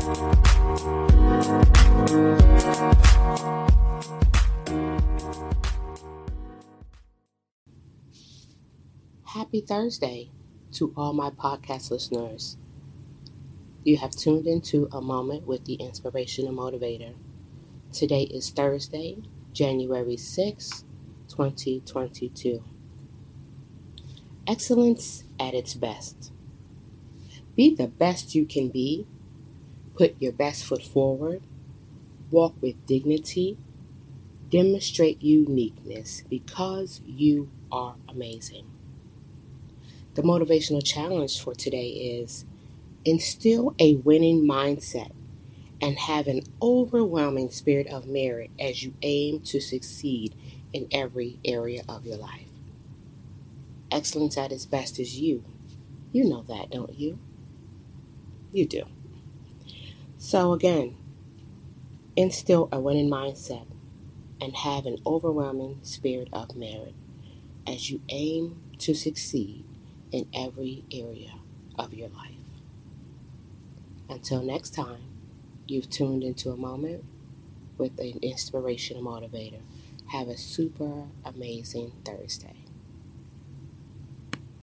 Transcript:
Happy Thursday to all my podcast listeners. You have tuned into a moment with the inspirational motivator. Today is Thursday, January 6, 2022. Excellence at its best. Be the best you can be. Put your best foot forward. Walk with dignity. Demonstrate uniqueness because you are amazing. The motivational challenge for today is instill a winning mindset and have an overwhelming spirit of merit as you aim to succeed in every area of your life. Excellence at its best is you. You know that, don't you? You do. So, again, instill a winning mindset and have an overwhelming spirit of merit as you aim to succeed in every area of your life. Until next time, you've tuned into a moment with an inspirational motivator. Have a super amazing Thursday.